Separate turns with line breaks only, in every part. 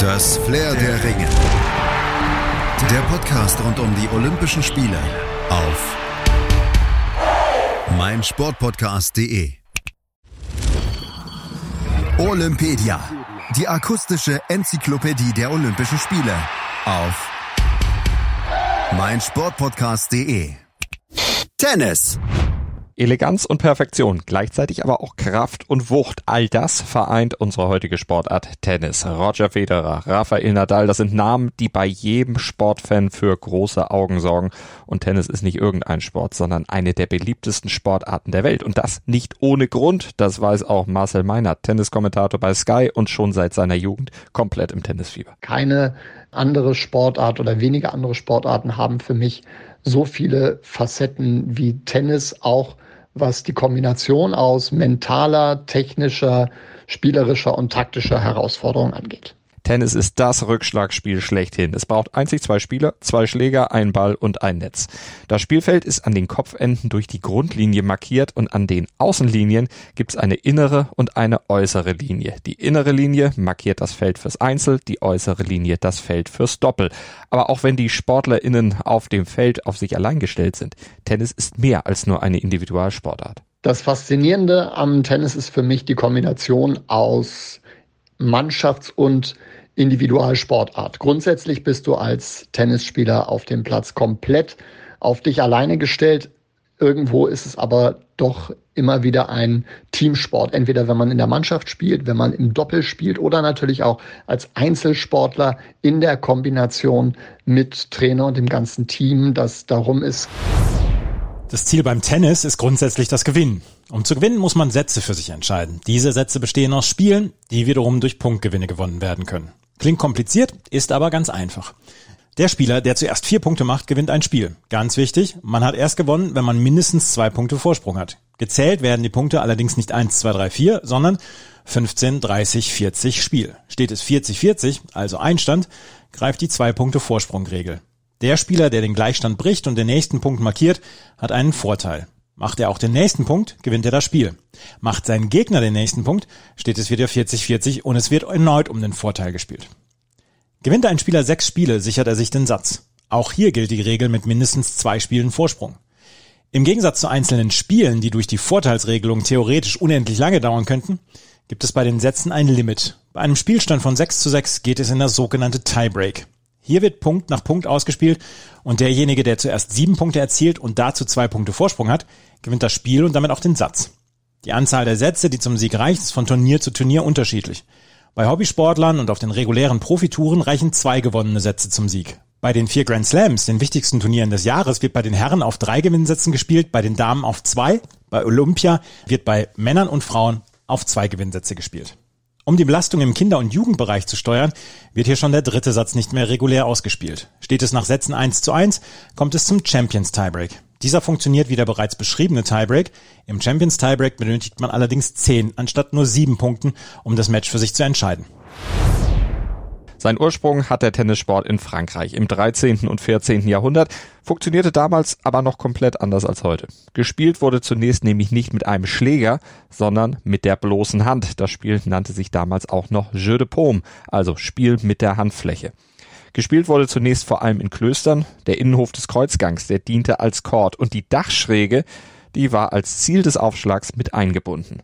Das Flair der Ringe. Der Podcast rund um die Olympischen Spiele auf meinsportpodcast.de. Olympedia, die akustische Enzyklopädie der Olympischen Spiele auf meinsportpodcast.de. Tennis.
Eleganz und Perfektion, gleichzeitig aber auch Kraft und Wucht. All das vereint unsere heutige Sportart Tennis. Roger Federer, Rafael Nadal, das sind Namen, die bei jedem Sportfan für große Augen sorgen. Und Tennis ist nicht irgendein Sport, sondern eine der beliebtesten Sportarten der Welt. Und das nicht ohne Grund. Das weiß auch Marcel Meinert, Tenniskommentator bei Sky und schon seit seiner Jugend komplett im Tennisfieber.
Keine andere Sportart oder wenige andere Sportarten haben für mich so viele Facetten wie Tennis auch was die Kombination aus mentaler, technischer, spielerischer und taktischer Herausforderung angeht.
Tennis ist das Rückschlagspiel schlechthin. Es braucht einzig zwei Spieler, zwei Schläger, ein Ball und ein Netz. Das Spielfeld ist an den Kopfenden durch die Grundlinie markiert und an den Außenlinien gibt es eine innere und eine äußere Linie. Die innere Linie markiert das Feld fürs Einzel, die äußere Linie das Feld fürs Doppel. Aber auch wenn die SportlerInnen auf dem Feld auf sich allein gestellt sind, Tennis ist mehr als nur eine Individualsportart.
Das Faszinierende am Tennis ist für mich die Kombination aus Mannschafts- und Individualsportart. Grundsätzlich bist du als Tennisspieler auf dem Platz komplett auf dich alleine gestellt. Irgendwo ist es aber doch immer wieder ein Teamsport. Entweder wenn man in der Mannschaft spielt, wenn man im Doppel spielt oder natürlich auch als Einzelsportler in der Kombination mit Trainer und dem ganzen Team, das darum ist.
Das Ziel beim Tennis ist grundsätzlich das Gewinnen. Um zu gewinnen, muss man Sätze für sich entscheiden. Diese Sätze bestehen aus Spielen, die wiederum durch Punktgewinne gewonnen werden können. Klingt kompliziert, ist aber ganz einfach. Der Spieler, der zuerst vier Punkte macht, gewinnt ein Spiel. Ganz wichtig, man hat erst gewonnen, wenn man mindestens zwei Punkte Vorsprung hat. Gezählt werden die Punkte allerdings nicht 1, 2, 3, 4, sondern 15, 30, 40 Spiel. Steht es 40, 40, also Einstand, greift die zwei Punkte Vorsprungregel. Der Spieler, der den Gleichstand bricht und den nächsten Punkt markiert, hat einen Vorteil. Macht er auch den nächsten Punkt, gewinnt er das Spiel. Macht sein Gegner den nächsten Punkt, steht es wieder 40-40 und es wird erneut um den Vorteil gespielt. Gewinnt ein Spieler sechs Spiele, sichert er sich den Satz. Auch hier gilt die Regel mit mindestens zwei Spielen Vorsprung. Im Gegensatz zu einzelnen Spielen, die durch die Vorteilsregelung theoretisch unendlich lange dauern könnten, gibt es bei den Sätzen ein Limit. Bei einem Spielstand von 6 zu 6 geht es in das sogenannte Tiebreak. Hier wird Punkt nach Punkt ausgespielt und derjenige, der zuerst sieben Punkte erzielt und dazu zwei Punkte Vorsprung hat, gewinnt das Spiel und damit auch den Satz. Die Anzahl der Sätze, die zum Sieg reicht, ist von Turnier zu Turnier unterschiedlich. Bei Hobbysportlern und auf den regulären Profitouren reichen zwei gewonnene Sätze zum Sieg. Bei den vier Grand Slams, den wichtigsten Turnieren des Jahres, wird bei den Herren auf drei Gewinnsätzen gespielt, bei den Damen auf zwei, bei Olympia wird bei Männern und Frauen auf zwei Gewinnsätze gespielt. Um die Belastung im Kinder- und Jugendbereich zu steuern, wird hier schon der dritte Satz nicht mehr regulär ausgespielt. Steht es nach Sätzen 1 zu 1, kommt es zum Champions Tiebreak. Dieser funktioniert wie der bereits beschriebene Tiebreak. Im Champions Tiebreak benötigt man allerdings 10 anstatt nur 7 Punkten, um das Match für sich zu entscheiden.
Sein Ursprung hat der Tennissport in Frankreich im 13. und 14. Jahrhundert, funktionierte damals aber noch komplett anders als heute. Gespielt wurde zunächst nämlich nicht mit einem Schläger, sondern mit der bloßen Hand. Das Spiel nannte sich damals auch noch Jeu de Paume, also Spiel mit der Handfläche. Gespielt wurde zunächst vor allem in Klöstern. Der Innenhof des Kreuzgangs, der diente als Chord und die Dachschräge, die war als Ziel des Aufschlags mit eingebunden.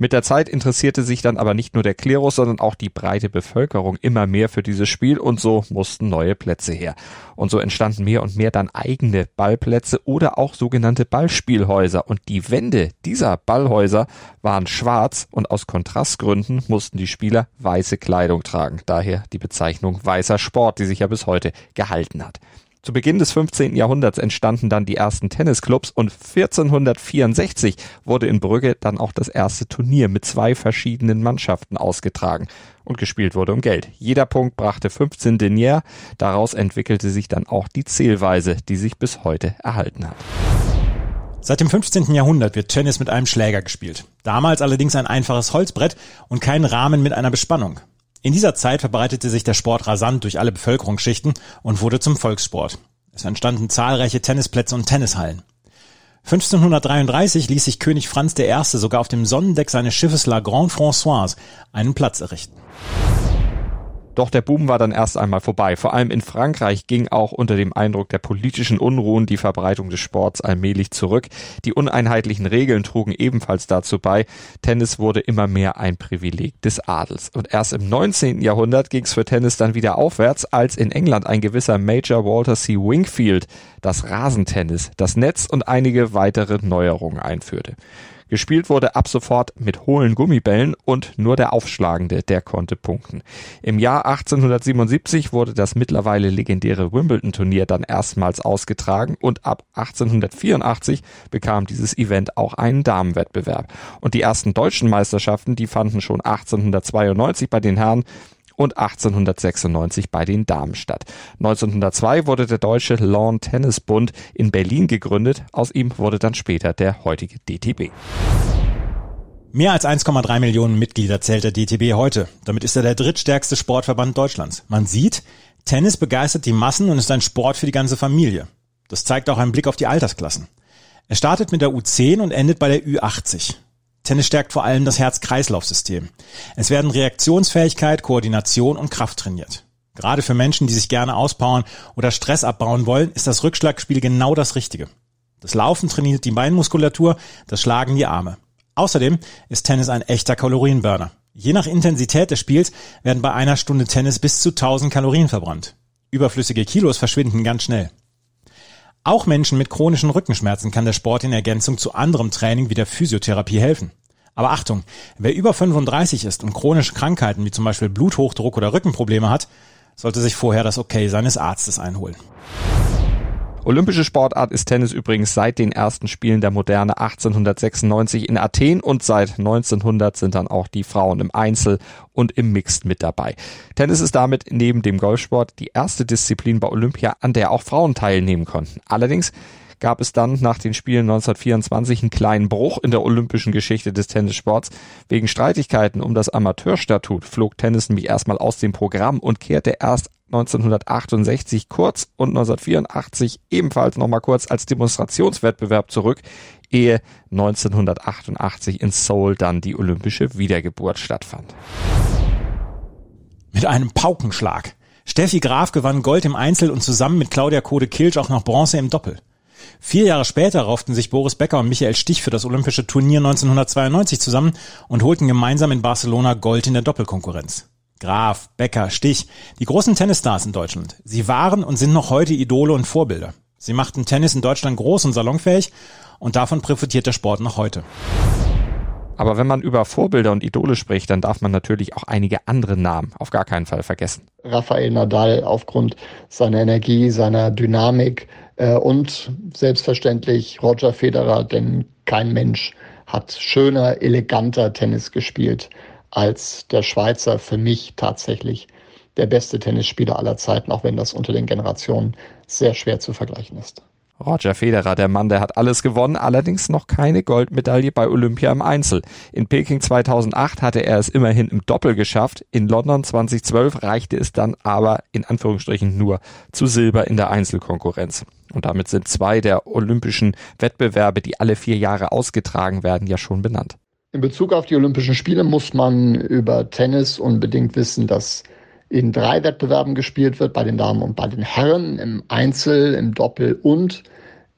Mit der Zeit interessierte sich dann aber nicht nur der Klerus, sondern auch die breite Bevölkerung immer mehr für dieses Spiel und so mussten neue Plätze her. Und so entstanden mehr und mehr dann eigene Ballplätze oder auch sogenannte Ballspielhäuser und die Wände dieser Ballhäuser waren schwarz und aus Kontrastgründen mussten die Spieler weiße Kleidung tragen. Daher die Bezeichnung weißer Sport, die sich ja bis heute gehalten hat. Zu Beginn des 15. Jahrhunderts entstanden dann die ersten Tennisclubs und 1464 wurde in Brügge dann auch das erste Turnier mit zwei verschiedenen Mannschaften ausgetragen und gespielt wurde um Geld. Jeder Punkt brachte 15 Denier, daraus entwickelte sich dann auch die Zählweise, die sich bis heute erhalten hat.
Seit dem 15. Jahrhundert wird Tennis mit einem Schläger gespielt. Damals allerdings ein einfaches Holzbrett und kein Rahmen mit einer Bespannung. In dieser Zeit verbreitete sich der Sport rasant durch alle Bevölkerungsschichten und wurde zum Volkssport. Es entstanden zahlreiche Tennisplätze und Tennishallen. 1533 ließ sich König Franz I. sogar auf dem Sonnendeck seines Schiffes La Grande Françoise einen Platz errichten.
Doch der Boom war dann erst einmal vorbei. Vor allem in Frankreich ging auch unter dem Eindruck der politischen Unruhen die Verbreitung des Sports allmählich zurück. Die uneinheitlichen Regeln trugen ebenfalls dazu bei. Tennis wurde immer mehr ein Privileg des Adels. Und erst im 19. Jahrhundert ging es für Tennis dann wieder aufwärts, als in England ein gewisser Major Walter C. Wingfield das Rasentennis, das Netz und einige weitere Neuerungen einführte. Gespielt wurde ab sofort mit hohlen Gummibällen und nur der Aufschlagende, der konnte punkten. Im Jahr 1877 wurde das mittlerweile legendäre Wimbledon-Turnier dann erstmals ausgetragen und ab 1884 bekam dieses Event auch einen Damenwettbewerb. Und die ersten deutschen Meisterschaften, die fanden schon 1892 bei den Herren und 1896 bei den Damen statt. 1902 wurde der Deutsche Lawn Tennis Bund in Berlin gegründet. Aus ihm wurde dann später der heutige DTB.
Mehr als 1,3 Millionen Mitglieder zählt der DTB heute. Damit ist er der drittstärkste Sportverband Deutschlands. Man sieht, Tennis begeistert die Massen und ist ein Sport für die ganze Familie. Das zeigt auch ein Blick auf die Altersklassen. Er startet mit der U10 und endet bei der Ü80. Tennis stärkt vor allem das Herz-Kreislauf-System. Es werden Reaktionsfähigkeit, Koordination und Kraft trainiert. Gerade für Menschen, die sich gerne auspowern oder Stress abbauen wollen, ist das Rückschlagspiel genau das Richtige. Das Laufen trainiert die Beinmuskulatur, das Schlagen die Arme. Außerdem ist Tennis ein echter Kalorienburner. Je nach Intensität des Spiels werden bei einer Stunde Tennis bis zu 1000 Kalorien verbrannt. Überflüssige Kilos verschwinden ganz schnell. Auch Menschen mit chronischen Rückenschmerzen kann der Sport in Ergänzung zu anderem Training wie der Physiotherapie helfen. Aber Achtung, wer über 35 ist und chronische Krankheiten wie zum Beispiel Bluthochdruck oder Rückenprobleme hat, sollte sich vorher das Okay seines Arztes einholen.
Olympische Sportart ist Tennis übrigens seit den ersten Spielen der Moderne 1896 in Athen und seit 1900 sind dann auch die Frauen im Einzel und im Mixed mit dabei. Tennis ist damit neben dem Golfsport die erste Disziplin bei Olympia, an der auch Frauen teilnehmen konnten. Allerdings gab es dann nach den Spielen 1924 einen kleinen Bruch in der olympischen Geschichte des Tennissports. Wegen Streitigkeiten um das Amateurstatut flog Tennis nämlich erstmal aus dem Programm und kehrte erst 1968 kurz und 1984 ebenfalls nochmal kurz als Demonstrationswettbewerb zurück, ehe 1988 in Seoul dann die olympische Wiedergeburt stattfand.
Mit einem Paukenschlag. Steffi Graf gewann Gold im Einzel und zusammen mit Claudia Kode-Kilsch auch noch Bronze im Doppel. Vier Jahre später rauften sich Boris Becker und Michael Stich für das Olympische Turnier 1992 zusammen und holten gemeinsam in Barcelona Gold in der Doppelkonkurrenz. Graf, Becker, Stich, die großen Tennisstars in Deutschland. Sie waren und sind noch heute Idole und Vorbilder. Sie machten Tennis in Deutschland groß und salonfähig und davon profitiert der Sport noch heute.
Aber wenn man über Vorbilder und Idole spricht, dann darf man natürlich auch einige andere Namen auf gar keinen Fall vergessen.
Rafael Nadal aufgrund seiner Energie, seiner Dynamik äh, und selbstverständlich Roger Federer, denn kein Mensch hat schöner, eleganter Tennis gespielt als der Schweizer für mich tatsächlich der beste Tennisspieler aller Zeiten, auch wenn das unter den Generationen sehr schwer zu vergleichen ist.
Roger Federer, der Mann, der hat alles gewonnen, allerdings noch keine Goldmedaille bei Olympia im Einzel. In Peking 2008 hatte er es immerhin im Doppel geschafft. In London 2012 reichte es dann aber in Anführungsstrichen nur zu Silber in der Einzelkonkurrenz. Und damit sind zwei der olympischen Wettbewerbe, die alle vier Jahre ausgetragen werden, ja schon benannt.
In Bezug auf die Olympischen Spiele muss man über Tennis unbedingt wissen, dass in drei Wettbewerben gespielt wird, bei den Damen und bei den Herren, im Einzel, im Doppel und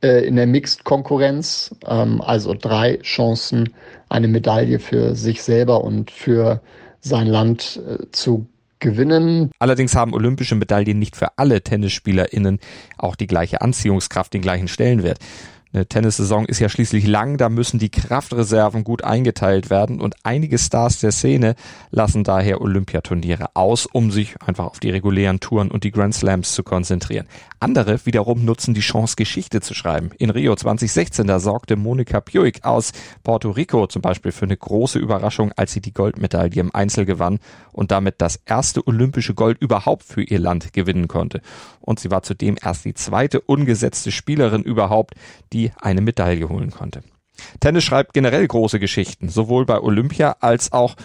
äh, in der Mixed-Konkurrenz. Ähm, also drei Chancen, eine Medaille für sich selber und für sein Land äh, zu gewinnen.
Allerdings haben olympische Medaillen nicht für alle TennisspielerInnen auch die gleiche Anziehungskraft, den gleichen Stellenwert. Eine Tennissaison ist ja schließlich lang, da müssen die Kraftreserven gut eingeteilt werden und einige Stars der Szene lassen daher Olympiaturniere aus, um sich einfach auf die regulären Touren und die Grand Slams zu konzentrieren. Andere wiederum nutzen die Chance, Geschichte zu schreiben. In Rio 2016, da sorgte Monika Puig aus Puerto Rico zum Beispiel für eine große Überraschung, als sie die Goldmedaille im Einzel gewann und damit das erste olympische Gold überhaupt für ihr Land gewinnen konnte. Und sie war zudem erst die zweite ungesetzte Spielerin überhaupt, die die eine Medaille holen konnte. Tennis schreibt generell große Geschichten, sowohl bei Olympia als auch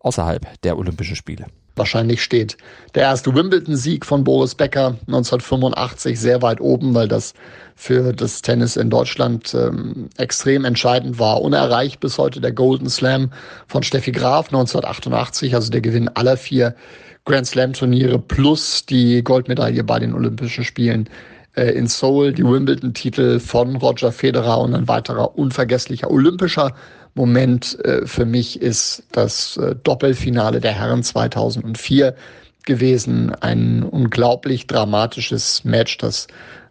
außerhalb der Olympischen Spiele.
Wahrscheinlich steht der erste Wimbledon-Sieg von Boris Becker 1985 sehr weit oben, weil das für das Tennis in Deutschland ähm, extrem entscheidend war. Unerreicht bis heute der Golden Slam von Steffi Graf 1988, also der Gewinn aller vier Grand Slam-Turniere plus die Goldmedaille bei den Olympischen Spielen äh, in Seoul, die Wimbledon-Titel von Roger Federer und ein weiterer unvergesslicher olympischer Moment äh, für mich ist das äh, Doppelfinale der Herren 2004 gewesen. Ein unglaublich dramatisches Match, das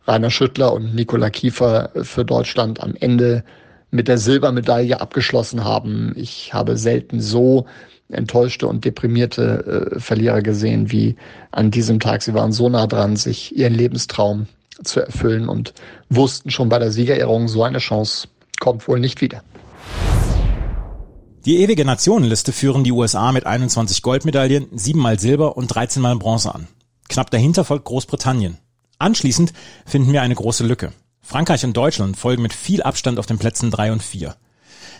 Rainer Schüttler und Nikola Kiefer für Deutschland am Ende mit der Silbermedaille abgeschlossen haben. Ich habe selten so enttäuschte und deprimierte äh, Verlierer gesehen wie an diesem Tag. Sie waren so nah dran, sich ihren Lebenstraum zu erfüllen und wussten schon bei der Siegerehrung, so eine Chance kommt wohl nicht wieder.
Die ewige Nationenliste führen die USA mit 21 Goldmedaillen, 7 mal Silber und 13 mal Bronze an. Knapp dahinter folgt Großbritannien. Anschließend finden wir eine große Lücke. Frankreich und Deutschland folgen mit viel Abstand auf den Plätzen 3 und 4.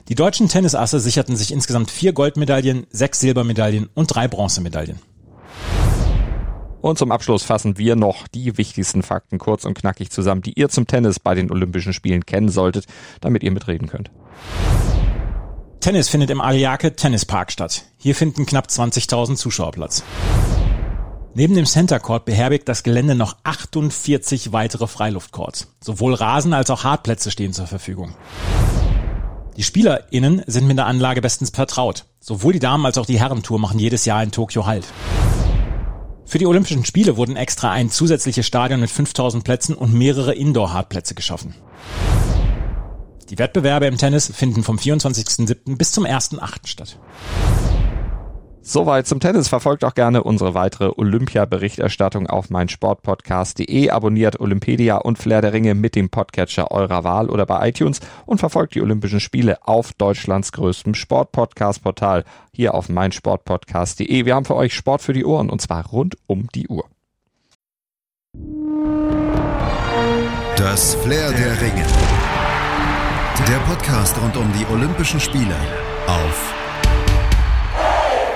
Die deutschen Tennisasse sicherten sich insgesamt vier Goldmedaillen, sechs Silbermedaillen und drei Bronzemedaillen.
Und zum Abschluss fassen wir noch die wichtigsten Fakten kurz und knackig zusammen, die ihr zum Tennis bei den Olympischen Spielen kennen solltet, damit ihr mitreden könnt.
Tennis findet im Aliake Tennispark statt. Hier finden knapp 20.000 Zuschauer Platz. Neben dem Center Court beherbergt das Gelände noch 48 weitere Freiluftcourts. Sowohl Rasen als auch Hartplätze stehen zur Verfügung. Die SpielerInnen sind mit der Anlage bestens vertraut. Sowohl die Damen als auch die Herrentour machen jedes Jahr in Tokio Halt. Für die Olympischen Spiele wurden extra ein zusätzliches Stadion mit 5000 Plätzen und mehrere Indoor-Hartplätze geschaffen. Die Wettbewerbe im Tennis finden vom 24.07. bis zum 1.08. statt.
Soweit zum Tennis. Verfolgt auch gerne unsere weitere Olympia-Berichterstattung auf meinsportpodcast.de. Abonniert Olympedia und Flair der Ringe mit dem Podcatcher eurer Wahl oder bei iTunes und verfolgt die Olympischen Spiele auf Deutschlands größtem Sportpodcast-Portal hier auf meinsportpodcast.de. Wir haben für euch Sport für die Ohren und zwar rund um die Uhr.
Das Flair der Ringe. Der Podcast rund um die Olympischen Spiele auf